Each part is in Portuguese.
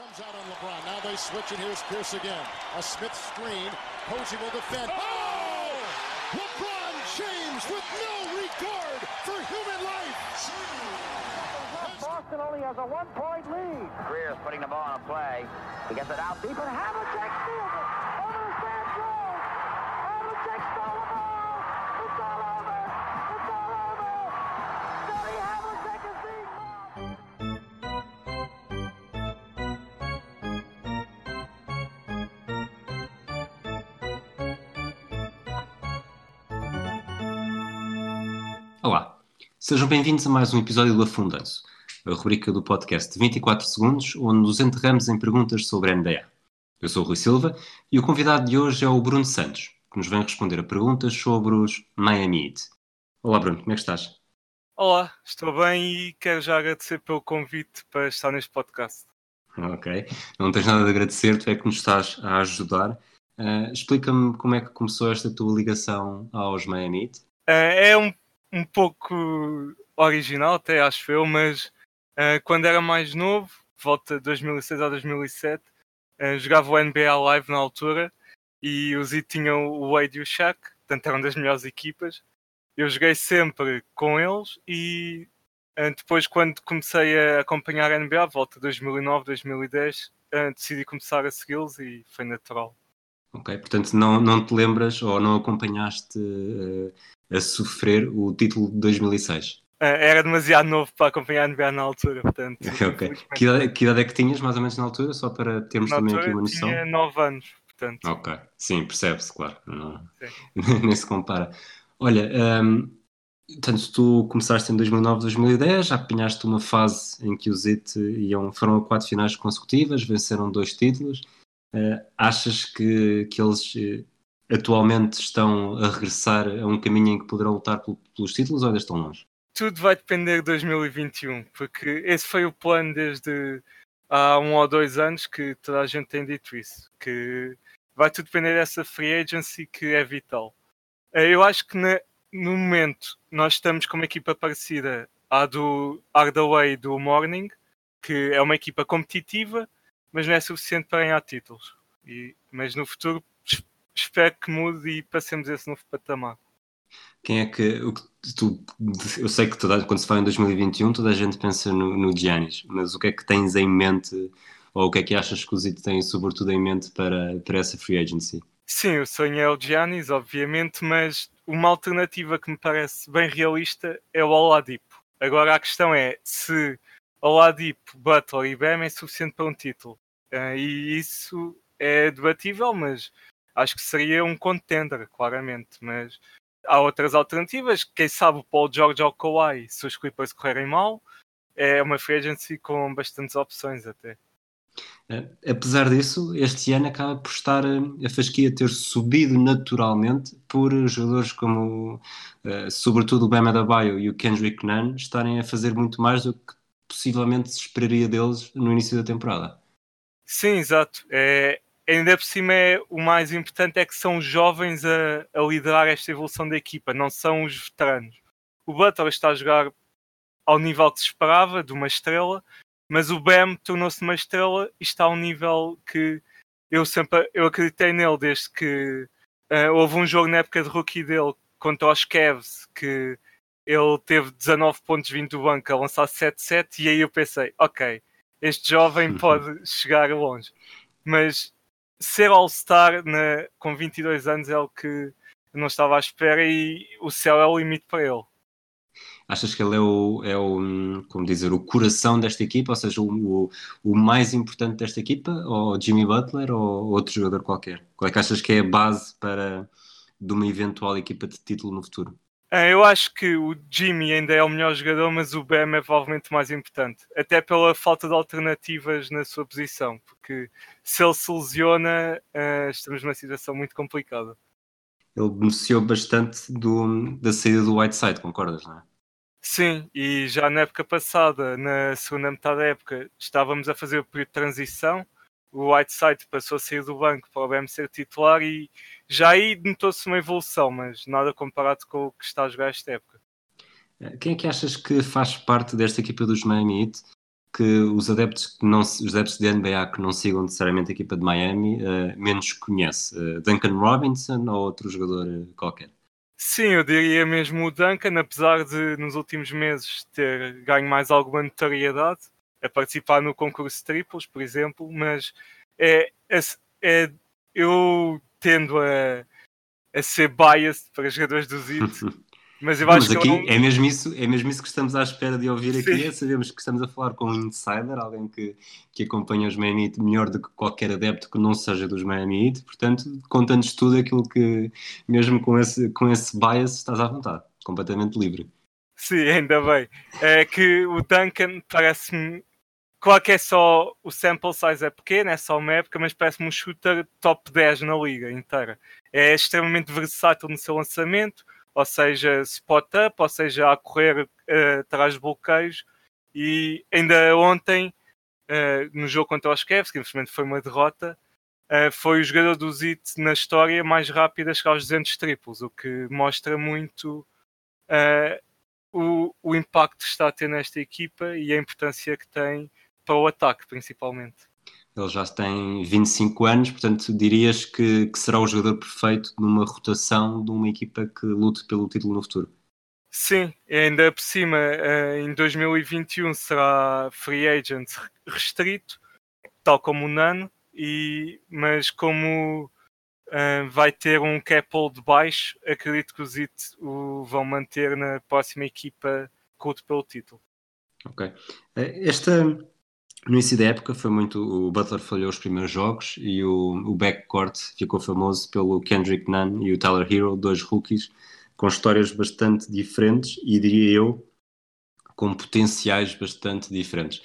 comes out on LeBron. Now they switch, and here's Pierce again. A Smith screen. Posey will defend. Oh! oh! LeBron James with no regard for human life. Boston only has a one-point lead. Greer's putting the ball on a play. He gets it out deep. But Havlicek steals it. Over to Sam sejam bem-vindos a mais um episódio do Afundanço, a rubrica do podcast de 24 segundos, onde nos enterramos em perguntas sobre a NBA. Eu sou o Rui Silva e o convidado de hoje é o Bruno Santos, que nos vem responder a perguntas sobre os Miami Heat. Olá Bruno, como é que estás? Olá, estou bem e quero já agradecer pelo convite para estar neste podcast. Ok, não tens nada de agradecer, tu é que nos estás a ajudar. Ah, Explica-me como é que começou esta tua ligação aos Miami Heat. Eh, é um, um pouco original, até acho eu, mas eh, quando era mais novo, volta de 2006 a 2007, eh, jogava o NBA Live na altura e os Heat tinham o Wade e o Shaq, portanto eram das melhores equipas. Eu joguei sempre com eles e eh, depois, quando comecei a acompanhar a NBA, volta de 2009, 2010, eh, decidi começar a segui-los e foi natural. Ok, portanto não, não te lembras ou não acompanhaste ah, a sofrer o título de 2006? Eh, era demasiado novo para acompanhar a NBA na altura, portanto. Que idade, que idade é que tinhas, mais ou menos, na altura? Só para termos na também aqui uma noção. tinha 9 anos, portanto. Ok. Sim, percebe-se, claro. Não... Nem se compara. Olha, hum, portanto, tu começaste em 2009, 2010, já apanhaste uma fase em que os IT iam, foram a quatro finais consecutivas, venceram dois títulos. Eh, achas que, que eles eh, atualmente estão a regressar a um caminho em que poderão lutar pel- pelos títulos ou ainda estão longe? Tudo vai depender de 2021, porque esse foi o plano desde há um ou dois anos que toda a gente tem dito isso, que vai tudo depender dessa free agency que é vital. Eh, Eu acho que na- no momento nós estamos com uma equipa parecida à do Hardaway do Morning, que é uma equipa competitiva, mas não é suficiente para ganhar títulos. E- mas no futuro es- espero que mude e passemos esse novo patamar. Quem é que, o tu, eu sei que toda, quando se fala em 2021 toda a gente pensa no, no Giannis, mas o que é que tens em mente ou o que é que achas que os IT têm sobretudo em mente para, para essa free agency? Sim, o sonho é o Giannis, obviamente, mas uma alternativa que me parece bem realista é o Oladipo. Agora a questão é se Oladipo, Butler e Bam é suficiente para um título. Eh, e isso é debatível, mas acho que seria um contender, claramente. Mas há outras alternativas. Quem sabe o Paul George ou Kawhi, se os Clippers correrem mal, é uma free agency com bastantes opções até. Eh, Apesar disso, este ano acaba por estar eh, a fasquia ter subido naturalmente por jogadores como, eh, sobretudo o Bam Adebayo e o Kendrick Nunn, estarem a fazer muito mais do que possivelmente se esperaria deles no início da temporada. Sim, exato. É, ainda por cima, é, o mais importante é que são os jovens a, a liderar esta evolução da equipa, não são os veteranos. O Butler está a jogar ao nível que se esperava, de uma estrela, mas o Bam tornou-se uma estrela e está a um nível que eu sempre eu acreditei nele desde que eh, houve um jogo na época de rookie dele contra os Cavs que ele teve 19 pontos vindo do banco a lançar 7-7 e aí eu pensei, ok, este jovem pode chegar longe. Mas ser All-Star com 22 anos é o que não estava à espera e o céu é o limite para ele. Achas que ele é o, é o, como dizer, o coração desta equipa, ou seja, o, o, o mais importante desta equipa, ou Jimmy Butler, ou outro jogador qualquer? Qual é que achas que é a base para de uma eventual equipa de título no futuro? Ah, Eu acho que o Jimmy ainda é o melhor jogador, mas o Bam é provavelmente mais importante. Até pela falta de alternativas na sua posição, porque se ele se lesiona, ah, estamos numa situação muito complicada. Ele beneficiou bastante do, da saída do Whiteside, concordas, não é? Sim, e já na época passada, na segunda metade da época, estávamos a fazer o período de transição. O Whiteside passou a sair do banco para o BM ser titular e já aí notou-se uma evolução, mas nada comparado com o que está a jogar esta época. Quem é que achas que faz parte desta equipa dos Miami Heat que que os adeptos, que não, os adeptos de NBA que não sigam necessariamente a equipa de Miami uh, menos conhece? Uh, Duncan Robinson ou outro jogador qualquer? Sim, eu diria mesmo o Duncan, apesar de nos últimos meses ter ganho mais alguma notoriedade, a participar no concurso triplos, por exemplo, mas é, é, é eu tendo a, a ser biased para jogadores do ZIT Mas eu acho Mas aqui que não... é, mesmo isso, é mesmo isso que estamos à espera de ouvir aqui. É, sabemos que estamos a falar com um insider, alguém que, que acompanha os Miami Heat melhor do que qualquer adepto que não seja dos Miami Heat. Portanto, conta-nos tudo aquilo que, mesmo com esse, com esse bias, estás à vontade, completamente livre. Sim, ainda bem. É que o Duncan parece-me. Claro que é só. O sample size é pequeno, é só uma época, mas parece-me um shooter top 10 na liga inteira. É extremamente versátil no seu lançamento ou seja, spot-up, ou seja, a correr uh, atrás de bloqueios. E ainda ontem, uh, no jogo contra os Cavs, que infelizmente foi uma derrota, uh, foi o jogador do ZIT na história mais rápido a chegar aos 200 triplos, o que mostra muito o, o impacto que está a ter nesta equipa e a importância que tem para o ataque, principalmente. Ele já tem 25 anos, portanto, dirias que, que, será o jogador perfeito numa rotação de uma equipa que lute pelo título no futuro. Sim, ainda por cima, eh, em 2021 será free agent restrito, tal como o Nano, e, mas como uh, vai ter um cap hold baixo, acredito que os IT o vão manter na próxima equipa que lute pelo título. Ok. Eh, esta no início da época foi muito. O Butler falhou os primeiros jogos e o, o backcourt ficou famoso pelo Kendrick Nunn e o Tyler Hero, dois rookies com histórias bastante diferentes e diria eu com potenciais bastante diferentes.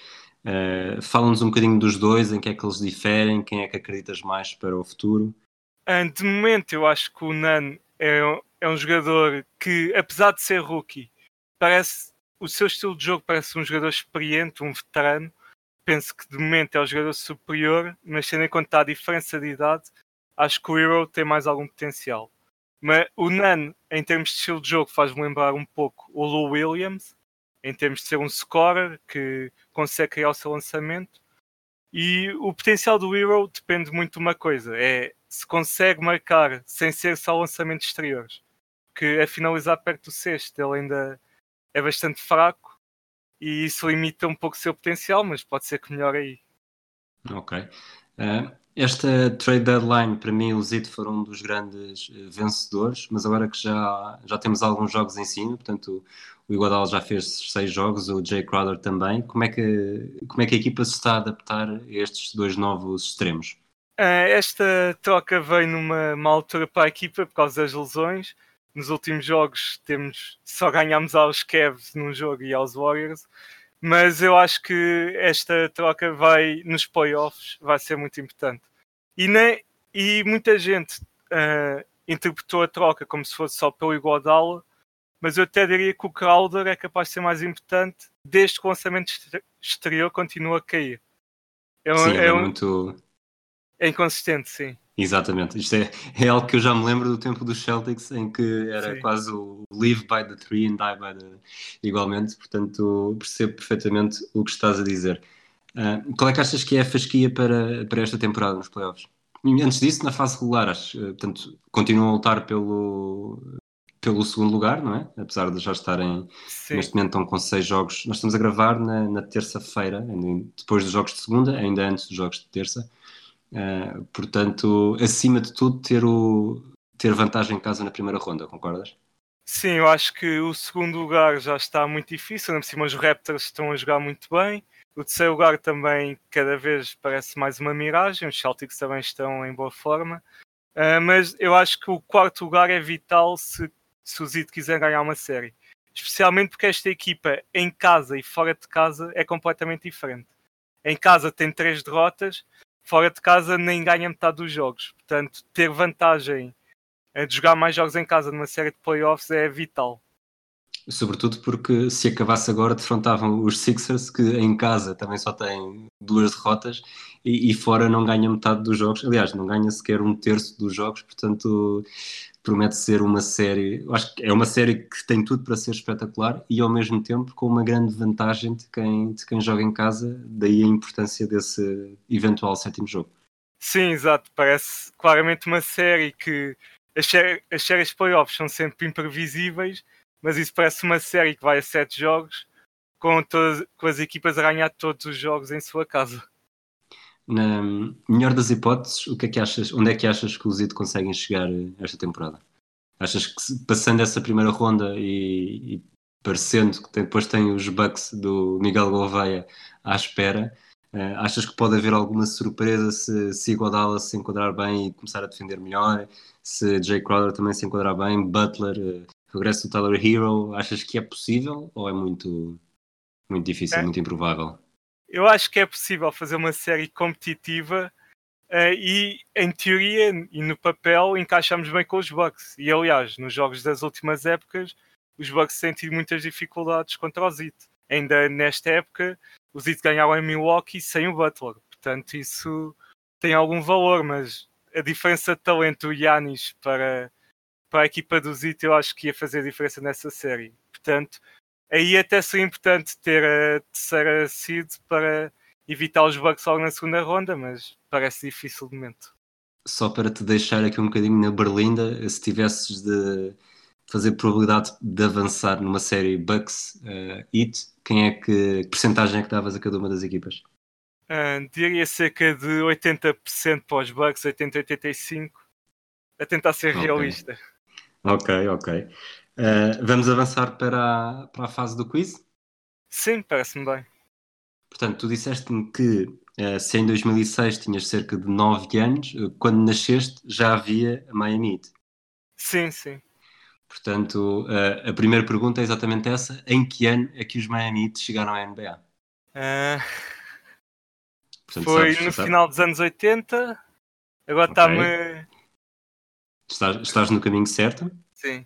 Uh, Fala-nos um bocadinho dos dois, em que é que eles diferem, quem é que acreditas mais para o futuro? Ah, de momento, eu acho que o Nunn é, é um jogador que, apesar de ser rookie, parece o seu estilo de jogo parece um jogador experiente, um veterano penso que de momento é o jogador superior, mas tendo em conta a diferença de idade, acho que o Hero tem mais algum potencial. Mas o Nan, em termos de estilo de jogo, faz-me lembrar um pouco o Lou Williams, em termos de ser um scorer que consegue criar o seu lançamento. E o potencial do Hero depende muito de uma coisa: é se consegue marcar sem ser só lançamentos exteriores. Porque a finalizar perto do sexto ele ainda é bastante fraco e isso limita um pouco o seu potencial, mas pode ser que melhore aí. Ok. Uh, esta trade deadline, para mim, os IT foram um dos grandes eh, vencedores, mas agora que já, já temos alguns jogos em cima, portanto, o Iguodala já fez seis jogos, o Jay Crowder também. Como é, que, como é que a equipa se está a adaptar a estes dois novos extremos? Uh, esta troca veio numa altura para a equipa por causa das lesões nos últimos jogos temos só ganhamos aos Cavs num jogo e aos Warriors, mas eu acho que esta troca vai nos playoffs vai ser muito importante. E, nem, e muita gente uh, interpretou a troca como se fosse só pelo Iguodala, mas eu até diria que o Crowder é capaz de ser mais importante desde que o lançamento exterior continua a cair. É, sim, é, é um, muito... é inconsistente, sim. Exatamente, isto é, é algo que eu já me lembro do tempo dos Celtics em que era Sim. quase o live by the tree and die by the igualmente, portanto percebo perfeitamente o que estás a dizer. Uh, qual é que achas que é a fasquia para, para esta temporada nos playoffs? Antes disso, na fase regular, acho, uh, portanto, continuam a lutar pelo, pelo segundo lugar, não é? Apesar de já estarem Sim. neste momento estão com seis jogos. Nós estamos a gravar na, na terça-feira, depois dos jogos de segunda, ainda antes dos jogos de terça. Uh, portanto, acima de tudo, ter, o, ter vantagem em casa na primeira ronda, concordas? Sim, eu acho que o segundo lugar já está muito difícil, ainda por cima os Raptors estão a jogar muito bem. O terceiro lugar também cada vez parece mais uma miragem, os Celtics também estão em boa forma. Uh, mas eu acho que o quarto lugar é vital se, se o Zito quiser ganhar uma série. Especialmente porque esta equipa em casa e fora de casa é completamente diferente. Em casa tem três derrotas, fora de casa nem ganha metade dos jogos. Portanto, ter vantagem de jogar mais jogos em casa numa série de playoffs é vital. Sobretudo porque se acabasse agora, defrontavam os Sixers, que em casa também só têm duas derrotas e, e fora não ganha metade dos jogos. Aliás, não ganha sequer um terço dos jogos, portanto promete ser uma série, acho que é uma série que tem tudo para ser espetacular e ao mesmo tempo com uma grande vantagem de quem, de quem joga em casa, daí a importância desse eventual sétimo jogo. Sim, exato. Parece claramente uma série que as, sé as séries playoffs são sempre imprevisíveis, mas isso parece uma série que vai a sete jogos com, todas, com as equipas a ganhar todos os jogos em sua casa. Na melhor das hipóteses, o que é que achas, onde é que achas que os IT conseguem chegar esta temporada? Achas que passando essa primeira ronda e, e parecendo que depois tem os Bucks do Miguel Gouveia à espera, uh, achas que pode haver alguma surpresa se, se Iguodala se enquadrar bem e começar a defender melhor? Se Jay Crowder também se enquadrar bem? Butler, uh, regresso do Tyler Hero, achas que é possível ou é muito, muito difícil, é. muito improvável? Eu acho que é possível fazer uma série competitiva uh, e, em teoria e no papel, encaixamos bem com os Bucks. E, aliás, nos jogos das últimas épocas, os Bucks têm tido muitas dificuldades contra os Heat. Ainda nesta época, os Heat ganharam em Milwaukee sem o Butler. Portanto, isso tem algum valor, mas a diferença de talento do Yanis para, para a equipa dos Heat, eu acho que ia fazer diferença nessa série. Portanto, aí até seria importante ter a terceira seed para evitar os bugs logo na segunda ronda, mas parece difícil de momento. Só para te deixar aqui um bocadinho na berlinda, se tivesses de fazer probabilidade de avançar numa série Bucks uh, It, quem é que, que percentagem é que davas a cada uma das equipas? Uh, diria cerca de 80% para os Bucks, 80-85%, a tentar ser okay. realista. Ok, ok. Uh, vamos avançar para a, para a fase do quiz? Sim, parece-me bem. Portanto, tu disseste-me que uh, se em 2006 tinhas cerca de 9 anos, uh, quando nasceste já havia a Miami Heat. Sim, sim. Portanto, a primeira pergunta é exatamente essa: em que ano é que os Miami Heat chegaram à NBA? Portanto, foi sabes, no sabes? final dos anos 80. Agora okay. está-me. Estás, estás no caminho certo? Sim.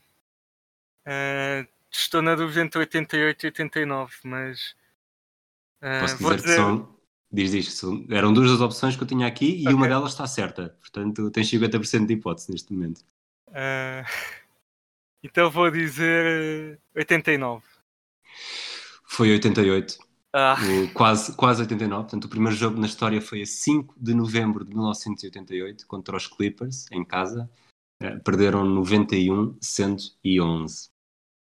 Uh, estou na dúvida entre 88 e 89, mas. Uh, Posso dizer, dizer, que são. Diz isto, eram duas das opções que eu tinha aqui e okay. uma delas está certa. Portanto, tens 50% de hipótese neste momento. Uh, então vou dizer 89. Foi 88. Ah. O, quase, quase 89. Portanto, o primeiro jogo na história foi a 5 de novembro de 1988 contra os Clippers, em casa. Uh, perderam 91-111.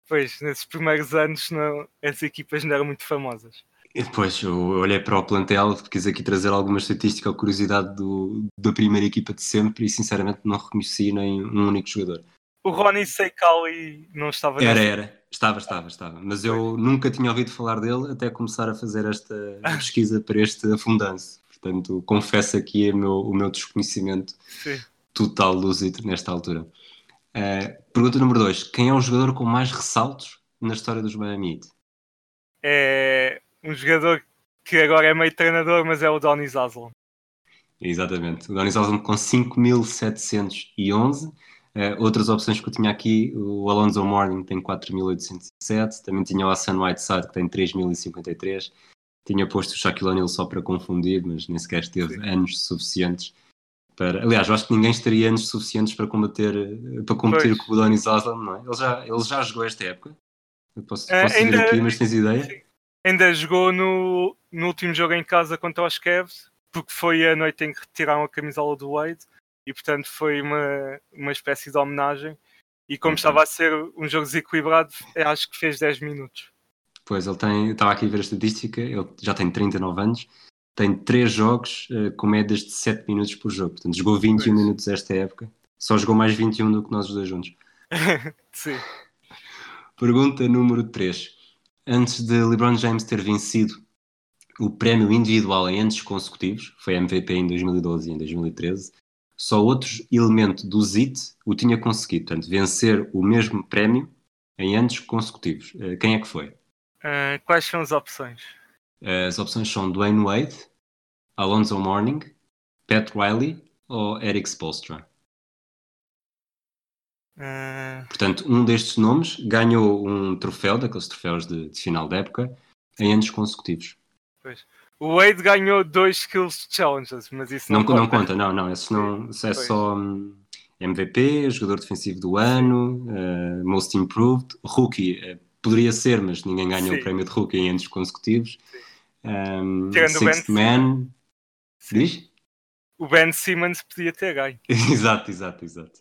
Pois, nesses primeiros anos não, as equipas não eram muito famosas. Depois eu olhei para o plantel, quis aqui trazer alguma estatística ou curiosidade do, da primeira equipa de sempre e sinceramente não reconheci nem um único jogador. O Ronnie Seikawi não estava Era, era. Estava, estava, estava. Mas eu nunca tinha ouvido falar dele até começar a fazer esta pesquisa para este afundanço. Portanto, confesso aqui o meu, o meu desconhecimento Sim. total do Zito nesta altura. Uh, pergunta número 2. Quem é o jogador com mais ressaltos na história dos Miami Heat? É um jogador que agora é meio treinador, mas é o Donny Zaslon. Exatamente. O Donny Zaslon com 5.711. Uh, eh, outras opções que eu tinha aqui, o Alonso Morning tem 4.807. Também tinha o Hassan Whiteside que tem 3.053. Tinha posto o Shaquille O'Neal só para confundir, mas nem sequer teve Sim. anos suficientes para... Aliás, eu acho que ninguém estaria anos suficientes para combater, para competir pois. com o Zaslan, não é? Ele já, ele já jogou esta época. Eu posso, uh, posso ainda, aqui, mas tens ideia? Ainda jogou no, no último jogo em casa contra os Cavs, porque foi a noite em que retiraram a camisola do Wade e portanto foi uma, uma espécie de homenagem. E como estava a ser um jogo desequilibrado, acho que fez 10 minutos. Pois, ele tem, estava aqui a ver a estatística, ele já tem 39 anos tem 3 jogos uh, com médias de 7 minutos por jogo. Portanto, jogou 21 minutos esta época. Só jogou mais 21 do que nós os dois juntos. Sim. Pergunta número 3. Antes de LeBron James ter vencido o prémio individual em anos consecutivos, foi MVP em 2012 e em 2013, só outro elemento do ZIT o tinha conseguido, portanto, vencer o mesmo prémio em anos consecutivos. Uh, quem é que foi? Uh, quais são as opções? As opções são Dwayne Wade, Alonso Mourning, Pat Riley ou Eric Spolstra. Uh... Portanto, um destes nomes ganhou um troféu, daqueles troféus de, de final da época, em anos consecutivos. Pois. O Wade ganhou dois Skills Challenges, mas isso não, não, não conta. Não, não, isso, não, isso é só. Hum, MVP, jogador defensivo do ano, uh, Most Improved, Rookie, uh, poderia ser, mas ninguém ganha Sim. o prémio de Rookie em anos consecutivos. Um, Tirando o Sixth Ben Man. Diz? O Ben Simmons podia ter ganho. exato, exato, exato.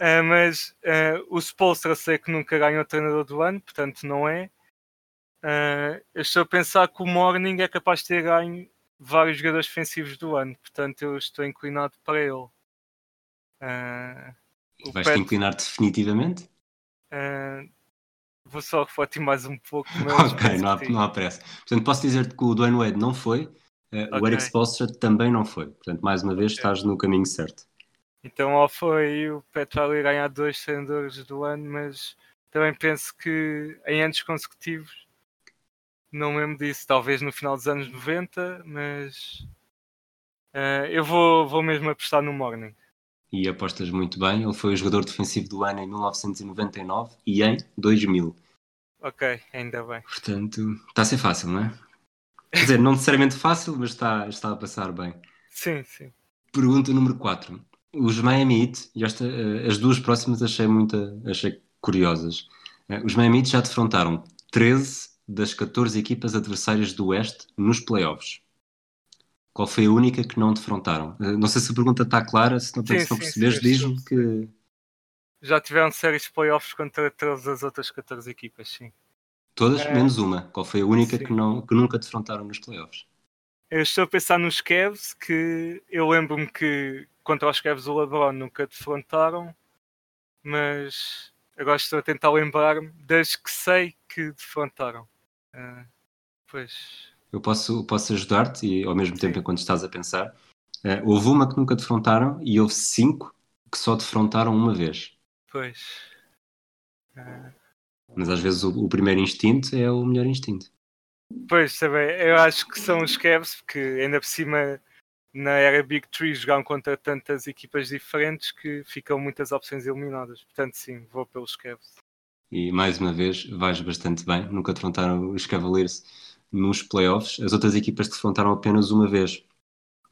Ah, mas ah, o Spolstra sei que nunca ganhou o treinador do ano, portanto não é. Ah, eu estou a pensar que o Morning é capaz de ter ganho vários jogadores defensivos do ano, portanto eu estou inclinado para ele. O Vais-te Pat- inclinar definitivamente? ah, vou só refletir mais um pouco. Mas ok, não há, não há pressa. Portanto, posso dizer-te que o Dwayne Wade não foi, uh, o Ok. Eric Spoelstra também não foi. Portanto, mais uma vez, Ok. estás no caminho certo. Então ou foi o Pat Riley ganhar dois treinadores do ano, mas também penso que em anos consecutivos não me lembro disso, talvez no final dos anos 90, mas eh, eu vou, vou mesmo apostar no Morning. E apostas muito bem. Ele foi o jogador defensivo do ano em 1999 e em 2000. Ok, ainda bem. Portanto, está a ser fácil, não é? Quer dizer, não necessariamente fácil, mas está, está a passar bem. Sim, sim. Pergunta número 4. Os Miami Heat, e esta, eh, as duas próximas achei, muita, achei curiosas. Eh, Os Miami Heat já defrontaram 13 das 14 equipas adversárias do Oeste nos playoffs. Qual foi a única que não defrontaram? Eh, Não sei se a pergunta está clara, se não, Sim, se não perceberes, diz-me que Já tiveram séries de playoffs contra todas as outras 14 equipas, sim. todas, É. menos uma. Qual foi a única Sim. que, não, que nunca defrontaram nos playoffs? Eu estou a pensar nos Cavs, que eu lembro-me que contra os Cavs o LeBron nunca defrontaram, mas agora estou a tentar lembrar-me das que sei que defrontaram. Ah, pois, Eu posso, posso ajudar-te e ao mesmo tempo enquanto estás a pensar. Eh, houve uma que nunca defrontaram e houve cinco que só defrontaram uma vez. pois. Ah, Mas às vezes o, o primeiro instinto é o melhor instinto. pois, também, eu acho que são os Cavs, porque ainda por cima na era Big Tree jogaram contra tantas equipas diferentes que ficam muitas opções eliminadas. Portanto, sim, vou pelos Cavs. E mais uma vez vais bastante bem. Nunca defrontaram os Cavaliers nos playoffs. As outras equipas defrontaram apenas uma vez.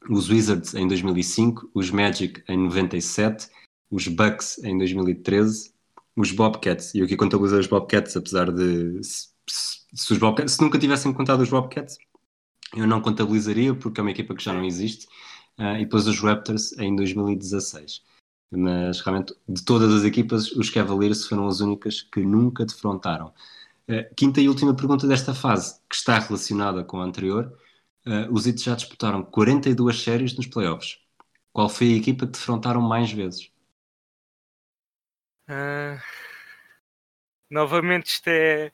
Os Wizards em 2005, os Magic em 97, os Bucks em 2013, os Bobcats. E eu aqui contabilizei os Bobcats, apesar de se, se- se os Bobcats, se nunca tivessem contado os Bobcats, eu não contabilizaria porque é uma equipa que já não existe. Ah, e depois os Raptors em 2016. Mas realmente, de todas as equipas, os Cavaliers foram as únicas que nunca defrontaram. Uh, quinta e última pergunta desta fase, que está relacionada com a anterior. Uh, os Heat já disputaram 42 séries nos playoffs. Qual foi a equipa que defrontaram mais vezes? Ah, novamente isto é,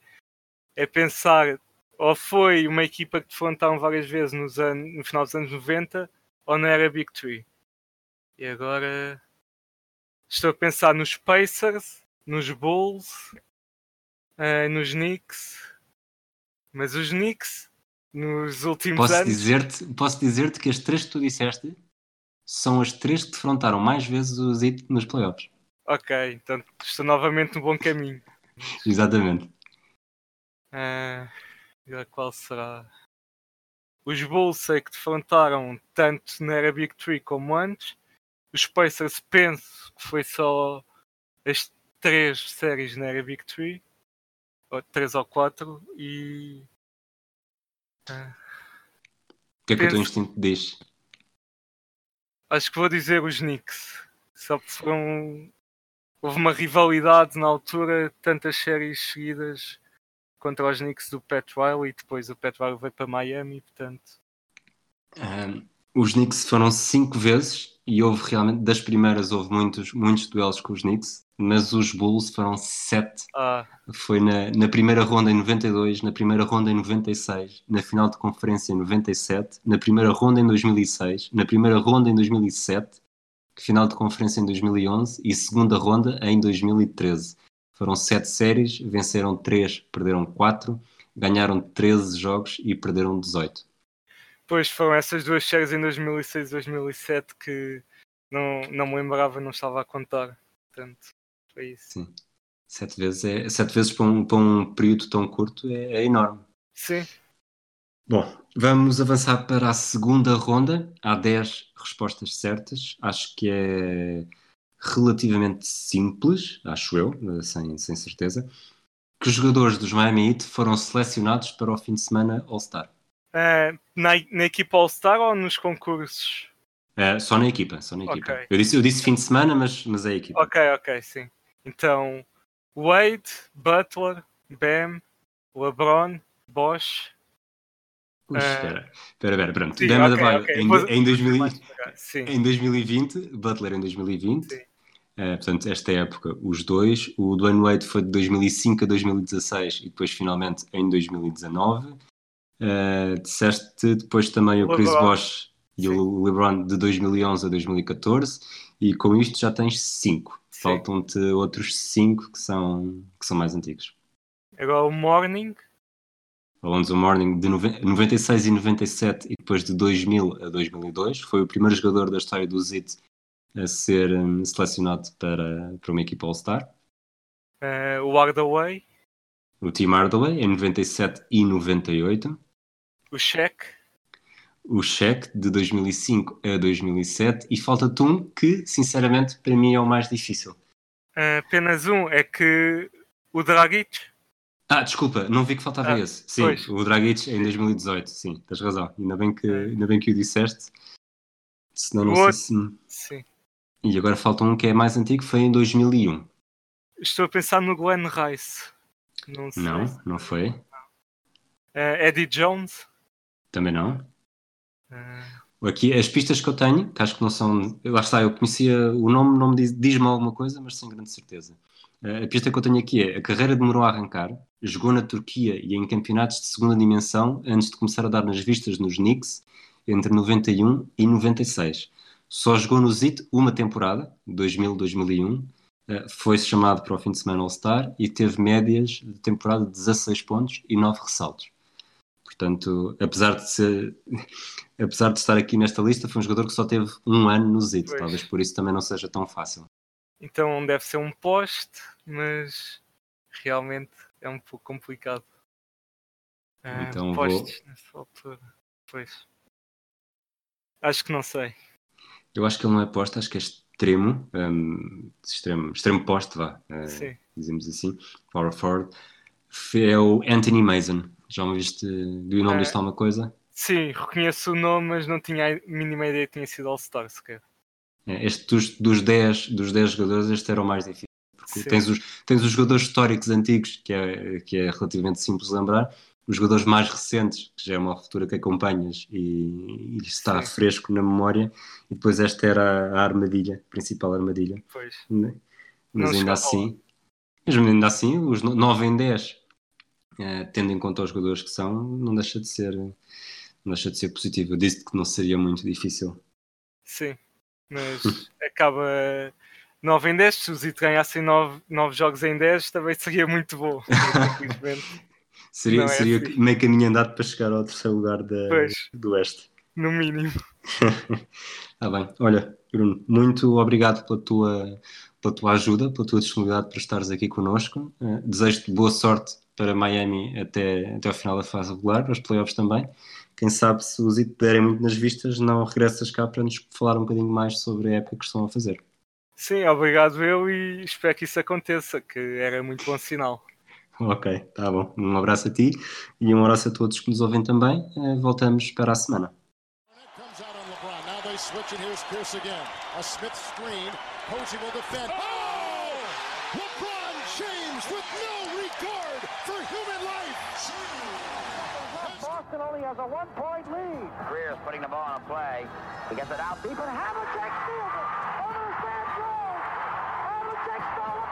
é pensar ou foi uma equipa que defrontaram várias vezes nos anos, no final dos anos 90 ou não era Big Tree. E agora estou a pensar nos Pacers, nos Bulls, ah, nos Knicks, mas os Knicks nos últimos Posso anos dizer-te posso dizer-te que as três que tu disseste são as três que defrontaram mais vezes os Heat nos playoffs. ok, então estou novamente no bom caminho. Exatamente. Agora qual será? Os Bulls sei que defrontaram tanto na era Big Tree como antes. Os Pacers penso que foi só as três séries na era Big Tree. Três ou quatro. E. ah, O que é que o teu Penso- instinto diz? acho que vou dizer os Knicks. Só porque foram. Houve uma rivalidade na altura, tantas séries seguidas contra os Knicks do Pat Riley e depois o Pat Riley veio para Miami, portanto. Um, os Knicks foram cinco vezes e houve realmente, das primeiras, houve muitos, muitos duelos com os Knicks, mas os Bulls foram sete. Ah, Foi na, na primeira ronda em 92, na primeira ronda em 96, na final de conferência em 97, na primeira ronda em 2006, na primeira ronda em 2007, final de conferência em 2011 e segunda ronda em 2013. Foram sete séries, venceram três, perderam quatro, ganharam 13 jogos e perderam 18. Pois foram essas duas séries em 2006 e 2007 que não, não me lembrava, não estava a contar. Portanto, foi isso. Sim. Sete vezes, é, sete vezes para, um, para um período tão curto é, é enorme. Sim, Bom, vamos avançar para a segunda ronda. Há 10 respostas certas. Acho que é relativamente simples, acho eu, eh, sem, sem certeza, que os jogadores dos Miami Heat foram selecionados para o fim de semana All-Star. Eh, na, na equipa All-Star ou nos concursos? Eh, só na equipa, só na equipa. Ok. Eu, disse, eu disse fim de semana, mas, mas é a equipa. Ok, ok, sim. Então, Wade, Butler, Bam, LeBron, Bosch. Ui, Eh, espera, espera, espera, pronto. Sim, Bam ok, Adebayo ok. em, Vou- em 2000 mais devagar, Sim, Em 2020, Butler em 2020. Sim. Eh, portanto, esta época, os dois. O Dwayne Wade foi de 2005 a 2016 e depois, finalmente, em 2019. Eh, disseste depois também o Chris LeBron. Bosh e o LeBron de 2011 a 2014. E com isto já tens cinco. Sim. Faltam-te outros cinco que são, que são mais antigos. Agora o Morning, Alonso Morning de noven- 96 e 97 e depois de 2000 a 2002 foi o primeiro jogador da história do ZIT a ser hum, selecionado para, para uma equipa All-Star. eh, o Hardaway, O Tim Hardaway em 97 e 98. O Shaq, O Shaq de 2005 a 2007 e falta-te um que, sinceramente, para mim é o mais difícil. eh, apenas um, é que o Dragic, Ah, desculpa, não vi que faltava Ah, esse. Sim, pois. o Dragic em 2018, sim, tens razão. Ainda bem que, É. ainda bem que o disseste. Senão não O sei outro- se... sim. E agora falta um que é mais antigo, foi em 2001. Estou a pensar no Glenn Rice. Não sei. Não, não foi. Eh, Eddie Jones. Também não. eh, Aqui, as pistas que eu tenho, que acho que não são. Lá está, eu conhecia o nome, não me diz, diz-me alguma coisa, mas sem grande certeza. Eh, A pista que eu tenho aqui é: a carreira demorou a arrancar, jogou na Turquia e em campeonatos de segunda dimensão antes de começar a dar nas vistas nos Knicks entre 91 e 96. Só jogou no ZIT uma temporada, 2000-2001. eh, Foi-se chamado para o fim de semana All-Star e teve médias de temporada de 16 pontos e 9 ressaltos. Portanto, apesar de ser, apesar de estar aqui nesta lista, foi um jogador que só teve um ano no ZIT. Pois. Talvez por isso também não seja tão fácil. então deve ser um poste, mas realmente é um pouco complicado. Eh, Então vou- postes nessa altura. Pois. Acho que não sei. Eu acho que ele não é poste, acho que é extremo, hum, extremo, extremo poste, vá, Sim. dizemos assim, power forward. É o Anthony Mason. Já me viste, do nome Eh, disto alguma coisa? Sim, reconheço o nome, mas não tinha a mínima ideia que tinha sido All-Star sequer. É, Este dos, dos, 10, dos 10 jogadores, este era o mais difícil. Porque Sim. tens os, tens os jogadores históricos antigos, que é, que é relativamente simples de lembrar, os jogadores mais recentes, que já é uma altura que acompanhas e, e está Sim. fresco na memória, e depois esta era a armadilha, a principal armadilha. Pois. Mas Não ainda assim, mesmo ainda assim, os 9 em 10, eh, tendo em conta os jogadores que são, não deixa de ser, não deixa de ser positivo. Eu disse que não seria muito difícil. Sim, mas acaba 9 em 10. Se os IT ganhassem 9, 9 jogos em 10, também seria muito bom. Seria, é seria assim. meio caminho andado para chegar ao terceiro lugar da, Pois. do Oeste. no mínimo. Está bem. Olha, Bruno, muito obrigado pela tua, pela tua ajuda, pela tua disponibilidade para estares aqui connosco. Eh, Desejo-te boa sorte para Miami até, até ao final da fase regular, para os playoffs também. Quem sabe se os IT derem muito nas vistas, não regressas cá para nos falar um bocadinho mais sobre a época que estão a fazer. Sim, obrigado eu e espero que isso aconteça, que era muito bom sinal. Ok, tá bom. Um abraço a ti e um abraço a todos que nos ouvem também. Eh, Voltamos para a semana. Oh! LeBron James with no regard for human life. Boston only has a one-point lead. Greer's putting the ball on a play. He gets it out deep. But Havlicek steals it. Over to Sam Jones. Havlicek stole